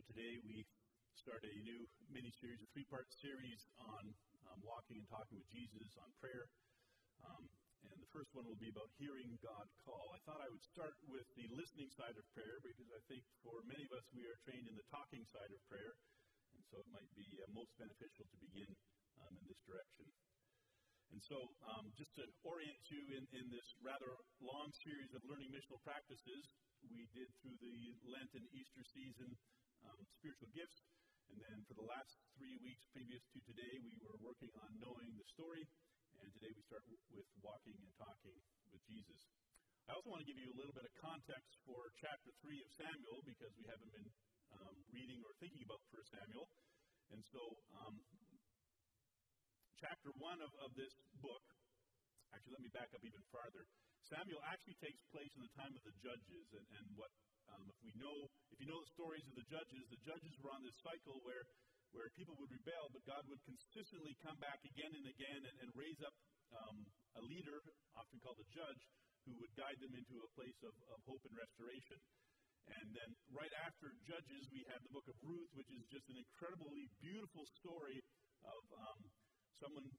so today we start a new mini series, a three part series on um, walking and talking with Jesus, on prayer. Um, and the first one will be about hearing God call. I thought I would start with the listening side of prayer because I think for many of us we are trained in the talking side of prayer. And so it might be uh, most beneficial to begin um, in this direction. And so, um, just to orient you in, in this rather long series of learning missional practices, we did through the Lent and Easter season um, spiritual gifts. And then for the last three weeks previous to today, we were working on knowing the story. And today we start with walking and talking with Jesus. I also want to give you a little bit of context for chapter 3 of Samuel because we haven't been um, reading or thinking about 1 Samuel. And so, um, chapter 1 of, of this book, actually, let me back up even farther. Samuel actually takes place in the time of the judges, and, and what um, if we know if you know the stories of the judges, the judges were on this cycle where where people would rebel, but God would consistently come back again and again and, and raise up um, a leader, often called a judge, who would guide them into a place of, of hope and restoration. And then right after Judges, we have the book of Ruth, which is just an incredibly beautiful story of um, someone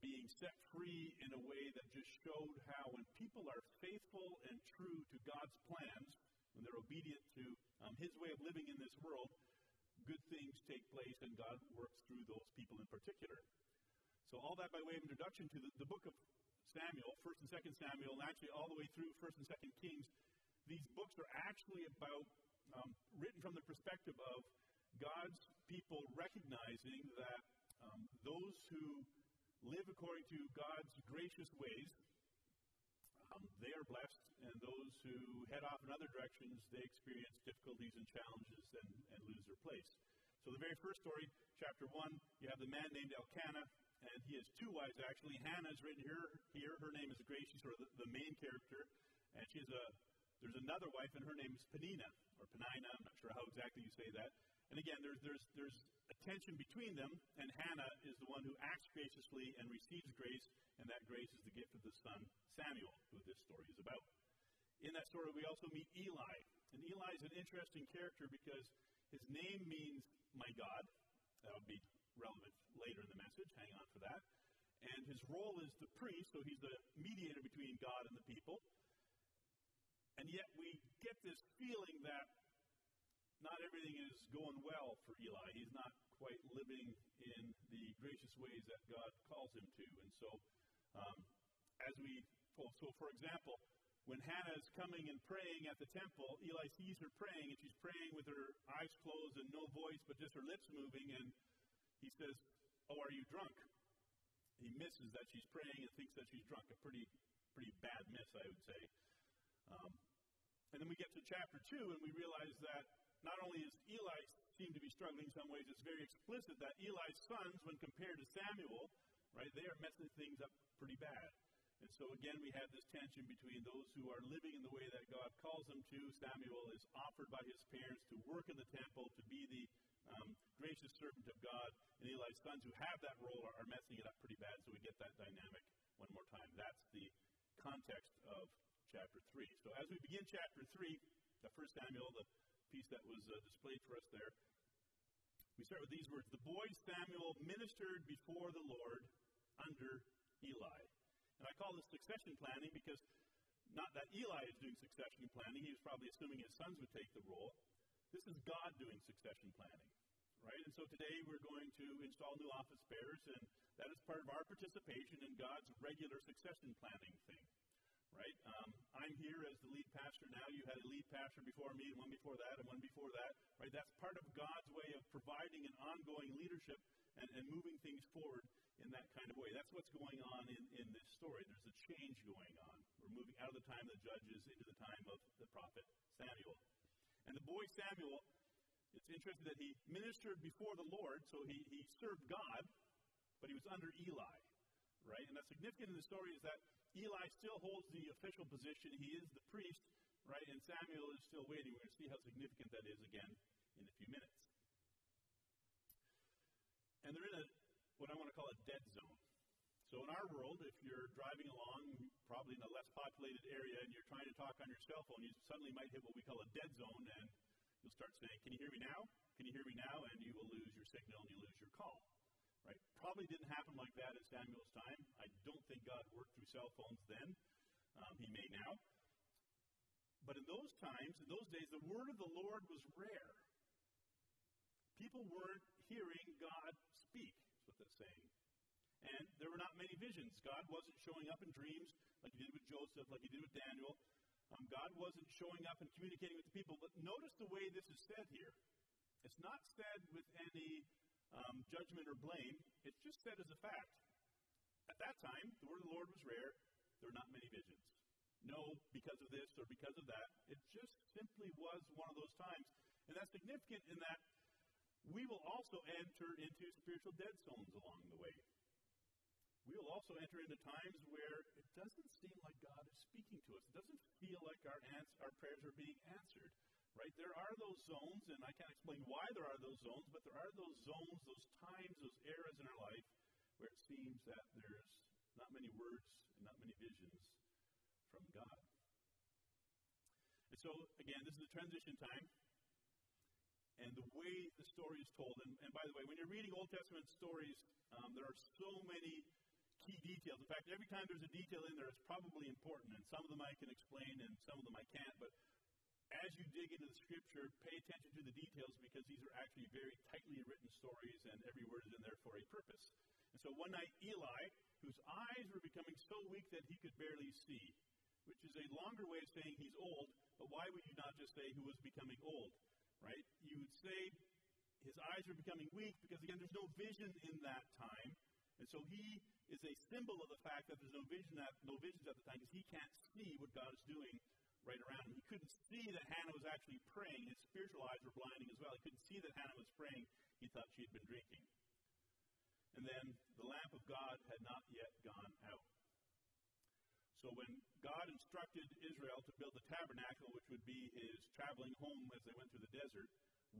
being set free in a way that just showed how when people are faithful and true to God's plans, when they're obedient to um, His way of living in this world, good things take place and God works through those people in particular. So, all that by way of introduction to the, the book of Samuel, 1st and 2nd Samuel, and actually all the way through 1st and 2nd Kings, these books are actually about, um, written from the perspective of God's people recognizing that um, those who live according to God's gracious ways, um, they are blessed, and those who head off in other directions, they experience difficulties and challenges and, and lose their place. So, the very first story, chapter 1, you have the man named Elkanah, and he has two wives actually. Hannah is written here. Here, her name is Grace. She's sort of the, the main character, and she's a. There's another wife, and her name is Penina or Penina. I'm not sure how exactly you say that. And again, there's, there's, there's a tension between them, and Hannah is the one who acts graciously and receives grace, and that grace is the gift of the son Samuel, who this story is about. In that story, we also meet Eli. And Eli is an interesting character because his name means my God. That'll be relevant later in the message. Hang on for that. And his role is the priest, so he's the mediator between God and the people. And yet we get this feeling that not everything is going well for Eli. He's not quite living in the gracious ways that God calls him to. And so, um, as we, well, so for example, when Hannah is coming and praying at the temple, Eli sees her praying, and she's praying with her eyes closed and no voice, but just her lips moving, and he says, Oh, are you drunk? He misses that she's praying and thinks that she's drunk. A pretty, pretty bad miss, I would say. Um, and then we get to chapter 2, and we realize that not only is Eli seem to be struggling in some ways, it's very explicit that Eli's sons, when compared to Samuel, right, they are messing things up pretty bad. And so again, we have this tension between those who are living in the way that God calls them to. Samuel is offered by his parents to work in the temple, to be the um, gracious servant of God, and Eli's sons who have that role are, are messing it up pretty bad. So we get that dynamic one more time. That's the context of chapter 3. So as we begin chapter 3, the first Samuel, the piece that was uh, displayed for us there. We start with these words The boy Samuel ministered before the Lord under Eli. And I call this succession planning because not that Eli is doing succession planning, he was probably assuming his sons would take the role. This is God doing succession planning, right? And so today we're going to install new office bearers, and that is part of our participation in God's regular succession planning thing right? Um, I'm here as the lead pastor now. You had a lead pastor before me, and one before that, and one before that, right? That's part of God's way of providing an ongoing leadership and, and moving things forward in that kind of way. That's what's going on in, in this story. There's a change going on. We're moving out of the time of the judges into the time of the prophet Samuel. And the boy Samuel, it's interesting that he ministered before the Lord, so he, he served God, but he was under Eli, right? And that's significant in the story is that Eli still holds the official position. He is the priest, right? And Samuel is still waiting. We're going to see how significant that is again in a few minutes. And they're in a what I want to call a dead zone. So in our world, if you're driving along, probably in a less populated area, and you're trying to talk on your cell phone, you suddenly might hit what we call a dead zone, and you'll start saying, Can you hear me now? Can you hear me now? And you will lose your signal and you lose your call. Right? Probably didn't happen like that in Samuel's time. I don't think God worked through cell phones then. Um, he may now. But in those times, in those days, the word of the Lord was rare. People weren't hearing God speak, is what that's saying. And there were not many visions. God wasn't showing up in dreams like he did with Joseph, like he did with Daniel. Um, God wasn't showing up and communicating with the people. But notice the way this is said here. It's not said with any um, judgment or blame, it's just said as a fact. At that time, the word of the Lord was rare. There were not many visions. No, because of this or because of that. It just simply was one of those times. And that's significant in that we will also enter into spiritual dead zones along the way. We will also enter into times where it doesn't seem like God is speaking to us. It doesn't feel like our, ans- our prayers are being answered. Right? There are those zones, and I can't explain why there are those zones, but there are those zones, those times, those eras in our life where it seems that there's not many words and not many visions from God. And so, again, this is a transition time. And the way the story is told, and, and by the way, when you're reading Old Testament stories, um, there are so many key details. In fact, every time there's a detail in there, it's probably important. And some of them I can explain, and some of them I can't. But as you dig into the scripture, pay attention to the details because these are actually very tightly written stories, and every word is in there for a purpose. And so one night, Eli, whose eyes were becoming so weak that he could barely see, which is a longer way of saying he's old, but why would you not just say who was becoming old? right? You would say his eyes are becoming weak because, again, there's no vision in that time. And so he is a symbol of the fact that there's no vision at, no visions at the time because he can't see what God is doing right around him. He couldn't see that Hannah was actually praying. His spiritual eyes were blinding as well. He couldn't see that Hannah was praying. He thought she had been drinking. And then the lamp of God had not yet gone out. So when God instructed Israel to build the tabernacle, which would be his traveling home as they went through the desert,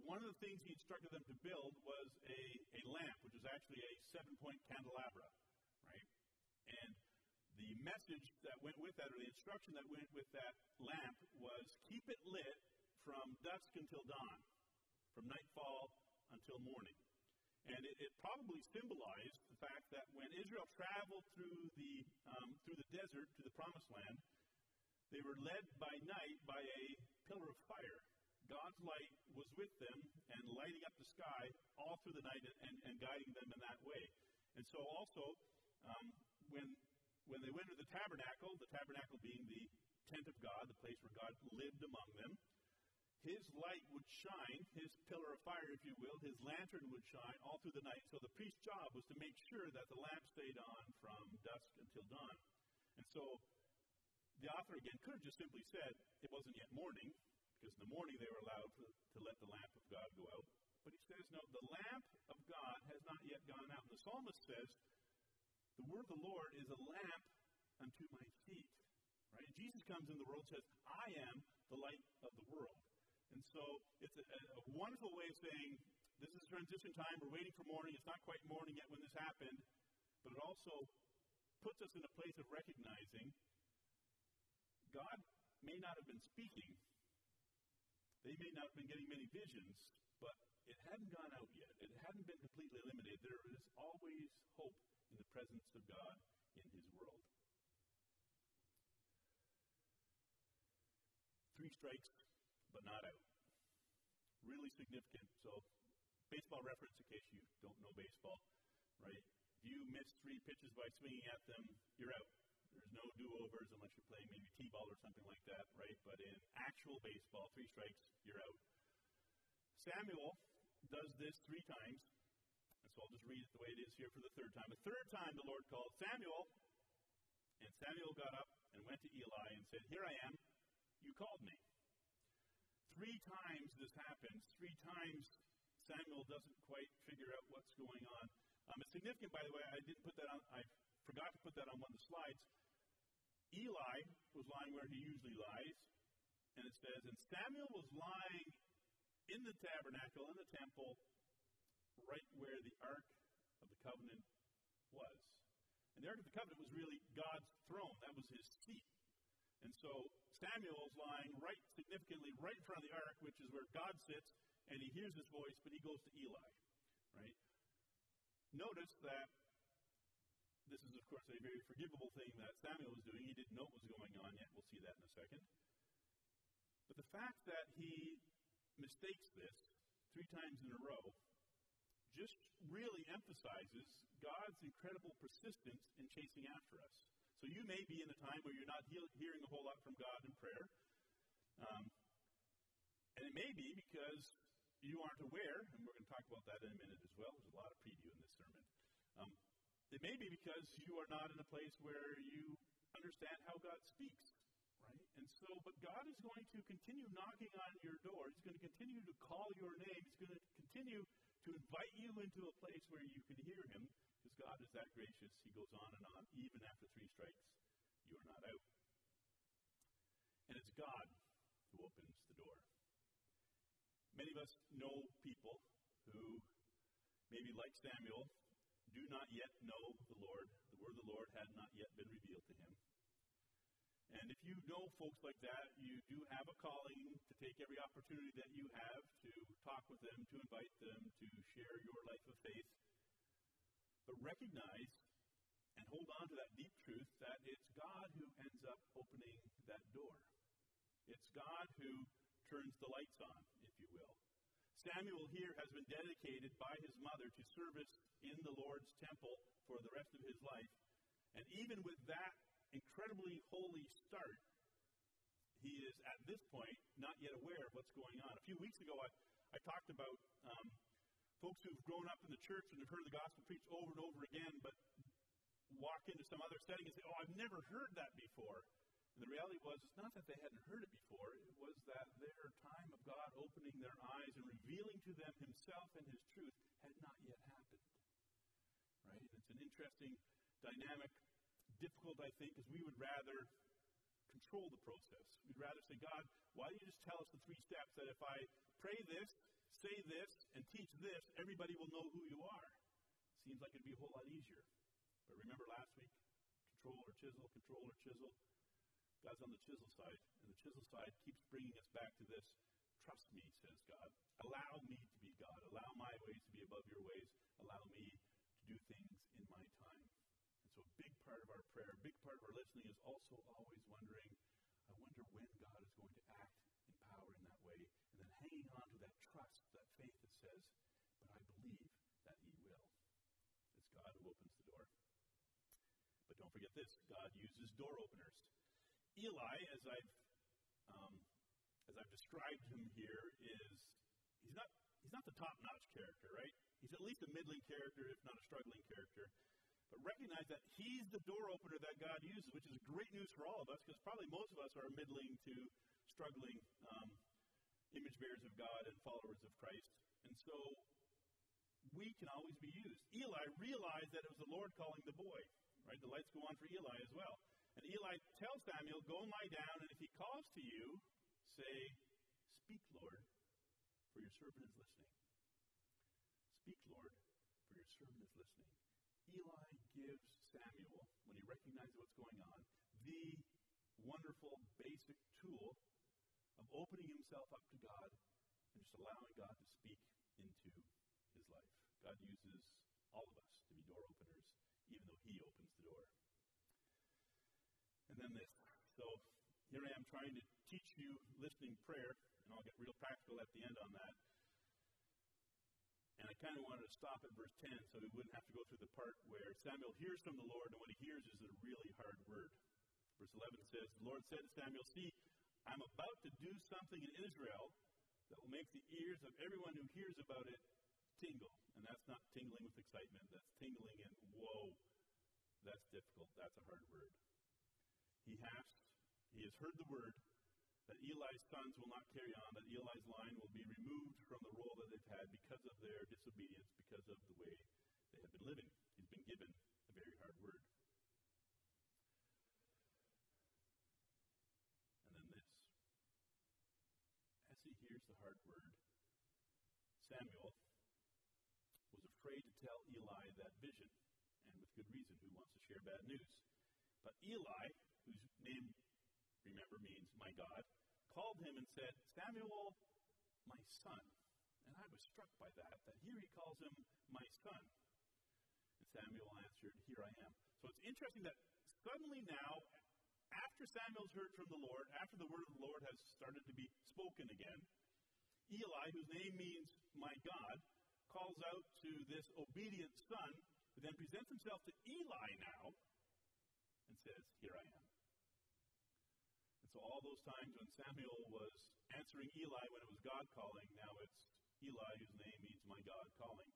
one of the things he instructed them to build was a, a lamp, which was actually a seven point candelabra, right? And the message that went with that, or the instruction that went with that lamp, was keep it lit from dusk until dawn, from nightfall until morning. And it, it, probably symbolized the fact that when Israel traveled through the, um, through the desert to the promised land, they were led by night by a pillar of fire. God's light was with them and lighting up the sky all through the night and, and, and guiding them in that way. And so also, um, when, when they went to the tabernacle, the tabernacle being the tent of God, the place where God lived among them, his light would shine, his pillar of fire, if you will, his lantern would shine all through the night. So the priest's job was to make sure that the lamp stayed on from dusk until dawn. And so the author again could have just simply said it wasn't yet morning, because in the morning they were allowed to, to let the lamp of God go out. But he says, no, the lamp of God has not yet gone out. And the psalmist says, the word of the Lord is a lamp unto my feet. Right? And Jesus comes in the world and says, I am the light of the world. And so it's a, a, wonderful way of saying this is transition time. We're waiting for morning. It's not quite morning yet when this happened. But it also puts us in a place of recognizing God may not have been speaking. They may not have been getting many visions, but it hadn't gone out yet. It hadn't been completely eliminated. There is always hope in the presence of God in His world. Three strikes but not out. Really significant. So, baseball reference in case you don't know baseball, right? If you miss three pitches by swinging at them, you're out. There's no do overs unless you're playing maybe T ball or something like that, right? But in actual baseball, three strikes, you're out. Samuel does this three times. And so I'll just read it the way it is here for the third time. The third time the Lord called, Samuel. And Samuel got up and went to Eli and said, Here I am. You called me. Three times this happens. Three times Samuel doesn't quite figure out what's going on. Um, it's significant, by the way. I didn't put that on. I forgot to put that on one of the slides. Eli was lying where he usually lies, and it says, and Samuel was lying in the tabernacle in the temple, right where the ark of the covenant was. And the ark of the covenant was really God's throne. That was his seat. And so Samuel is lying right significantly right in front of the ark, which is where God sits, and he hears his voice, but he goes to Eli, right? Notice that this is, of course, a very forgivable thing that Samuel was doing. He didn't know what was going on yet. We'll see that in a second. But the fact that he mistakes this three times in a row just really emphasizes God's incredible persistence in chasing after us. So you may be in a time where you're not he- hearing a whole lot from God in prayer. Um, and it may be because you aren't aware, and we're going to talk about that in a minute as well. There's a lot of preview in this sermon. Um, it may be because you are not in a place where you understand how God speaks? And so, but God is going to continue knocking on your door. He's going to continue to call your name. He's going to continue to invite you into a place where you can hear Him, because God is that gracious. He goes on and on. Even after three strikes, you are not out. And it's God who opens the door. Many of us know people who, maybe like Samuel, do not yet know the Lord. The word of the Lord had not yet been revealed to him. And if you know folks like that, you do have a calling to take every opportunity that you have to talk with them, to invite them to share your life of faith. But recognize and hold on to that deep truth that it's God who ends up opening that door. It's God who turns the lights on, if you will. Samuel here has been dedicated by his mother to service in the Lord's temple for the rest of his life. And even with that incredibly holy start, he is at this point not yet aware of what's going on. A few weeks ago, I, I talked about um, folks who've grown up in the church and have heard the gospel preached over and over again, but walk into some other setting and say, Oh, I've never heard that before. And the reality was, it's not that they hadn't heard it before, it was that their time of God opening their eyes and revealing to them Himself and His truth had not yet happened. Right? And it's an interesting dynamic, difficult, I think, because we would rather control the process. We'd rather say, God, why don't you just tell us the three steps that if I pray this, say this, and teach this, everybody will know who you are? Seems like it'd be a whole lot easier. But remember last week? Control or chisel, control or chisel. God's on the chisel side, and the chisel side keeps bringing us back to this. Trust me, says God. Allow me to be God. Allow my ways to be above your ways. Allow me to do things in my time. So, a big part of our prayer, a big part of our listening is also always wondering, I wonder when God is going to act in power in that way, and then hanging on to that trust, that faith that says, but I believe that He will. It's God who opens the door. But don't forget this God uses door openers. Eli, as I've um, as I've described him here, is he's not he's not the top-notch character, right? He's at least a middling character, if not a struggling character. But recognize that he's the door opener that God uses, which is great news for all of us, because probably most of us are middling to struggling um, image bearers of God and followers of Christ. And so we can always be used. Eli realized that it was the Lord calling the boy, right? The lights go on for Eli as well. And Eli tells Samuel, Go lie down, and if he calls to you, say, Speak, Lord, for your servant is listening. Speak, Lord, for your servant is listening. Eli gives Samuel, when he recognizes what's going on, the wonderful basic tool of opening himself up to God and just allowing God to speak into his life. God uses all of us to be door openers, even though he opens the door. And then this. So here I am trying to teach you listening prayer, and I'll get real practical at the end on that. And I kind of wanted to stop at verse 10 so we wouldn't have to go through the part where Samuel hears from the Lord, and what he hears is a really hard word. Verse 11 says, The Lord said to Samuel, See, I'm about to do something in Israel that will make the ears of everyone who hears about it tingle. And that's not tingling with excitement, that's tingling in, whoa, that's difficult, that's a hard word. He has, he has heard the word that Eli's sons will not carry on, that Eli's line will be removed from the role that they've had because of their disobedience, because of the way they have been living. He's been given a very hard word. And then this. As he hears the hard word, Samuel was afraid to tell Eli that vision, and with good reason, who wants to share bad news. But Eli, whose name, remember, means my God, called him and said, Samuel, my son. And I was struck by that, that here he calls him my son. And Samuel answered, Here I am. So it's interesting that suddenly now, after Samuel's heard from the Lord, after the word of the Lord has started to be spoken again, Eli, whose name means my God, calls out to this obedient son, who then presents himself to Eli now and says, Here I am. So all those times when Samuel was answering Eli when it was God calling, now it's Eli, whose name means my God calling.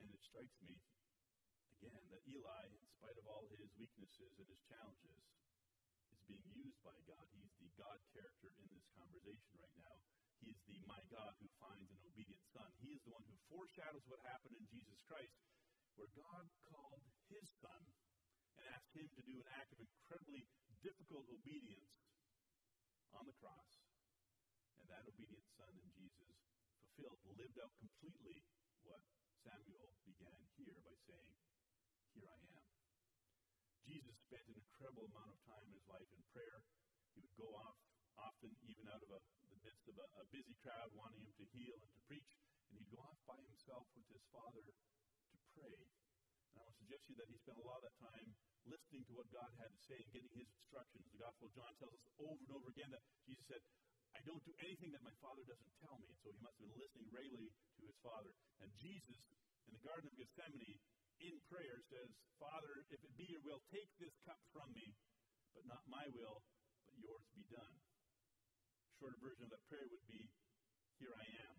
And it strikes me, again, that Eli, in spite of all his weaknesses and his challenges, is being used by God. He's the God character in this conversation right now. He is the my God who finds an obedient son. He is the one who foreshadows what happened in Jesus Christ, where God called his son and asked him to do an act of incredibly difficult obedience on the cross. And that obedient son in Jesus fulfilled, lived out completely what Samuel began here by saying, Here I am. Jesus spent an incredible amount of time in his life in prayer. He would go off often, even out of a, the midst of a, a busy crowd wanting him to heal and to preach, and he'd go off by himself with his Father to pray. And I want to suggest to you that he spent a lot of that time listening to what God had to say and getting his instructions. The Gospel of John tells us over and over again that Jesus said, I don't do anything that my Father doesn't tell me. And so he must have been listening regularly to his Father. And Jesus, in the Garden of Gethsemane, in prayer says, Father, if it be your will, take this cup from me, but not my will, but yours be done. A Shorter version of that prayer would be, Here I am.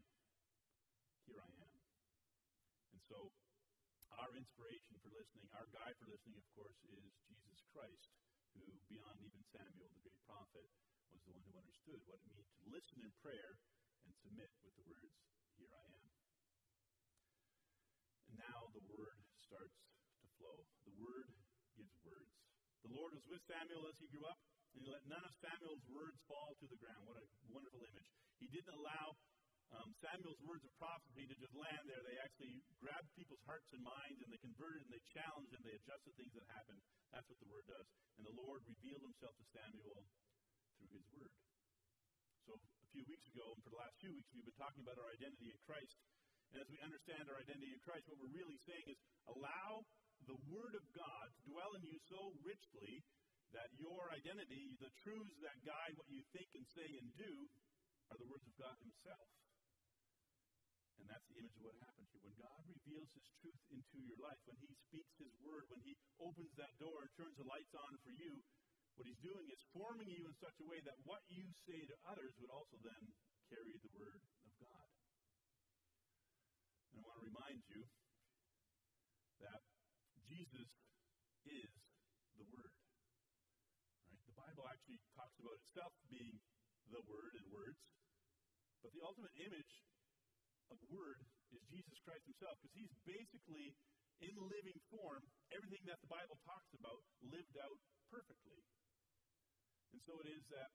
Here I am. And so our inspiration for listening, our guide for listening, of course, is Jesus Christ, who, beyond even Samuel, the great prophet, was the one who understood what it means to listen in prayer and submit with the words, Here I am. And now the word starts to flow. The word gives words. The Lord was with Samuel as he grew up, and he let none of Samuel's words fall to the ground. What a wonderful image. He didn't allow um, Samuel's words of prophecy to just land there. They actually grabbed people's hearts and minds, and they converted, and they challenged, and they adjusted things that happened. That's what the word does. And the Lord revealed himself to Samuel through his word. So a few weeks ago, and for the last few weeks, we've been talking about our identity in Christ. And as we understand our identity in Christ, what we're really saying is allow the Word of God to dwell in you so richly that your identity, the truths that guide what you think and say and do, are the words of God Himself. And that's the image of what happens here. When God reveals His truth into your life, when He speaks His Word, when He opens that door and turns the lights on for you, what He's doing is forming you in such a way that what you say to others would also then carry the Word of God. And I want to remind you that Jesus is the Word. Right? The Bible actually talks about itself being the Word and words, but the ultimate image of Word is Jesus Christ Himself, because He's basically, in living form, everything that the Bible talks about lived out perfectly. And so it is that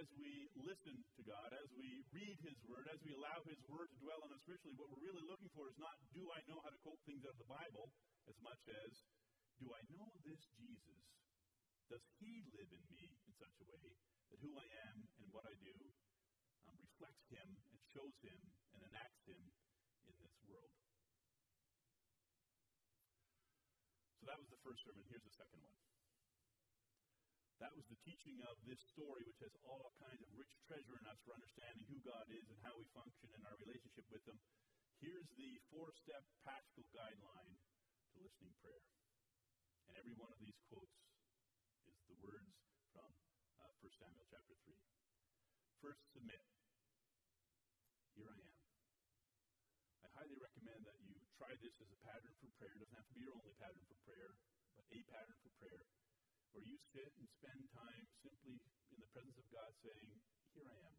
as we listen to God, as we read His Word, as we allow His Word to dwell on us richly, what we're really looking for is not do I know how to quote things out of the Bible as much as do I know this Jesus? Does He live in me in such a way that who I am and what I do um, reflects Him and shows Him and enacts Him in this world? So that was the first sermon. Here's the second one. That was the teaching of this story, which has all kinds of rich treasure in us for understanding who God is and how we function in our relationship with Him. Here's the four step practical guideline to listening prayer. And every one of these quotes is the words from uh, 1 Samuel chapter 3. First, submit. Here I am. I highly recommend that you try this as a pattern for prayer. It doesn't have to be your only pattern for prayer, but a pattern for prayer where you sit and spend time simply in the presence of God saying, Here I am.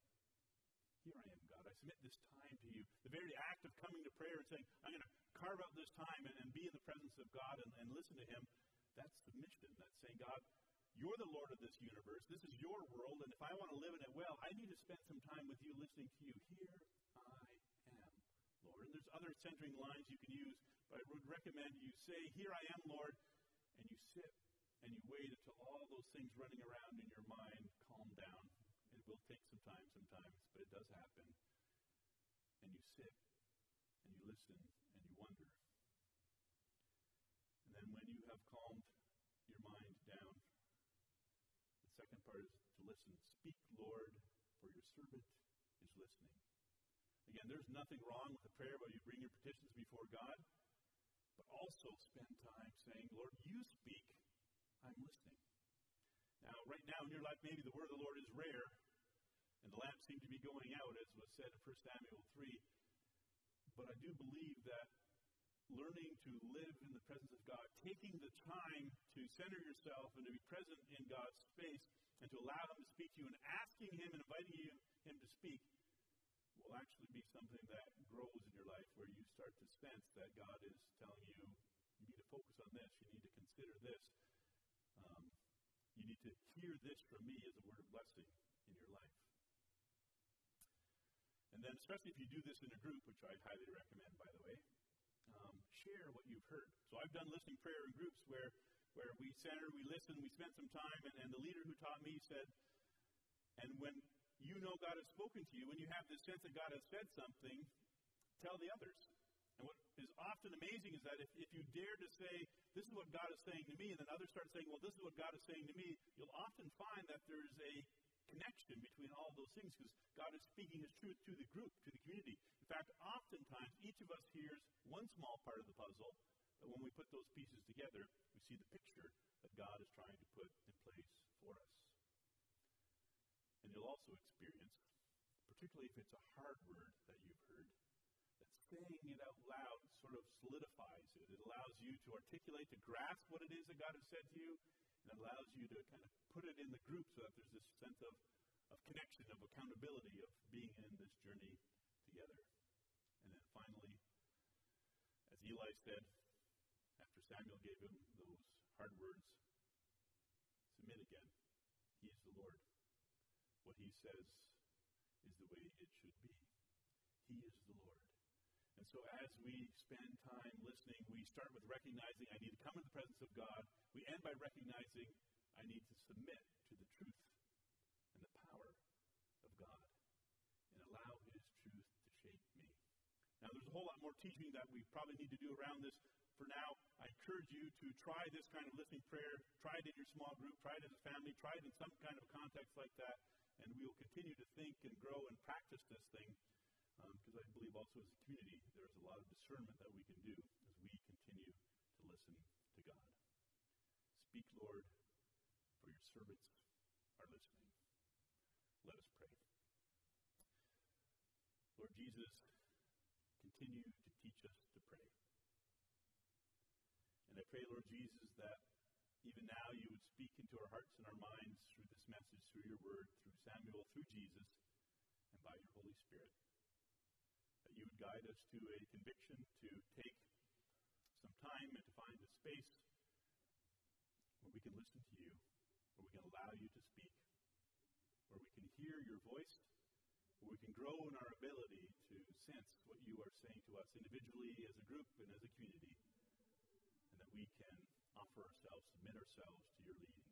Here I am, God. I submit this time to you. The very act of coming to prayer and saying, I'm going to carve out this time and, and be in the presence of God and, and listen to Him, that's submission. That's saying, God, you're the Lord of this universe. This is your world, and if I want to live in it well, I need to spend some time with you listening to you. Here. And there's other centering lines you can use, but I would recommend you say, Here I am, Lord, and you sit and you wait until all those things running around in your mind calm down. It will take some time sometimes, but it does happen. And you sit and you listen and you wonder. And then when you have calmed your mind down, the second part is to listen. Speak, Lord, for your servant is listening. Again, there's nothing wrong with the prayer where you bring your petitions before God, but also spend time saying, Lord, you speak, I'm listening. Now, right now in your life, maybe the word of the Lord is rare, and the lamps seem to be going out, as was said in 1 Samuel 3. But I do believe that learning to live in the presence of God, taking the time to center yourself and to be present in God's space, and to allow Him to speak to you, and asking Him and inviting you, Him to speak, will actually be something that grows in your life where you start to sense that God is telling you, you need to focus on this, you need to consider this, um, you need to hear this from me as a word of blessing in your life. And then, especially if you do this in a group, which I highly recommend, by the way, um, share what you've heard. So I've done listening prayer in groups where, where we center, we listen, we spend some time, and, and the leader who taught me said, and when you know God has spoken to you, when you have this sense that God has said something, tell the others. And what is often amazing is that if, if you dare to say, This is what God is saying to me, and then others start saying, Well, this is what God is saying to me, you'll often find that there's a connection between all those things because God is speaking His truth to the group, to the community. In fact, oftentimes each of us hears one small part of the puzzle, but when we put those pieces together, we see the picture that God is trying to put in place for us. And you'll also experience, particularly if it's a hard word that you've heard, that saying it out loud sort of solidifies it. It allows you to articulate, to grasp what it is that God has said to you, and it allows you to kind of put it in the group so that there's this sense of, of connection, of accountability, of being in this journey together. And then finally, as Eli said, after Samuel gave him those hard words, submit again. He is the Lord. What he says is the way it should be. He is the Lord. And so as we spend time listening, we start with recognizing I need to come in the presence of God. We end by recognizing I need to submit to the truth and the power of God and allow His truth to shape me. Now, there's a whole lot more teaching that we probably need to do around this. For now, I encourage you to try this kind of listening prayer. Try it in your small group. Try it as a family. Try it in some kind of context like that. And we will continue to think and grow and practice this thing because um, I believe also as a community there's a lot of discernment that we can do as we continue to listen to God. Speak, Lord, for your servants are listening. Let us pray. Lord Jesus, continue to teach us to pray. And I pray, Lord Jesus, that even now you would speak into our hearts and our minds through this message, through your word, through Samuel, through Jesus, and by your Holy Spirit. That you would guide us to a conviction to take some time and to find a space where we can listen to you, where we can allow you to speak, where we can hear your voice, where we can grow in our ability to sense what you are saying to us individually, as a group, and as a community, and that we can offer ourselves, submit ourselves to your leading.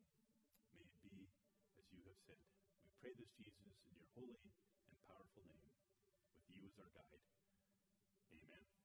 May it be as you have said. We pray this, Jesus, in your holy and powerful name with you as our guide. Amen.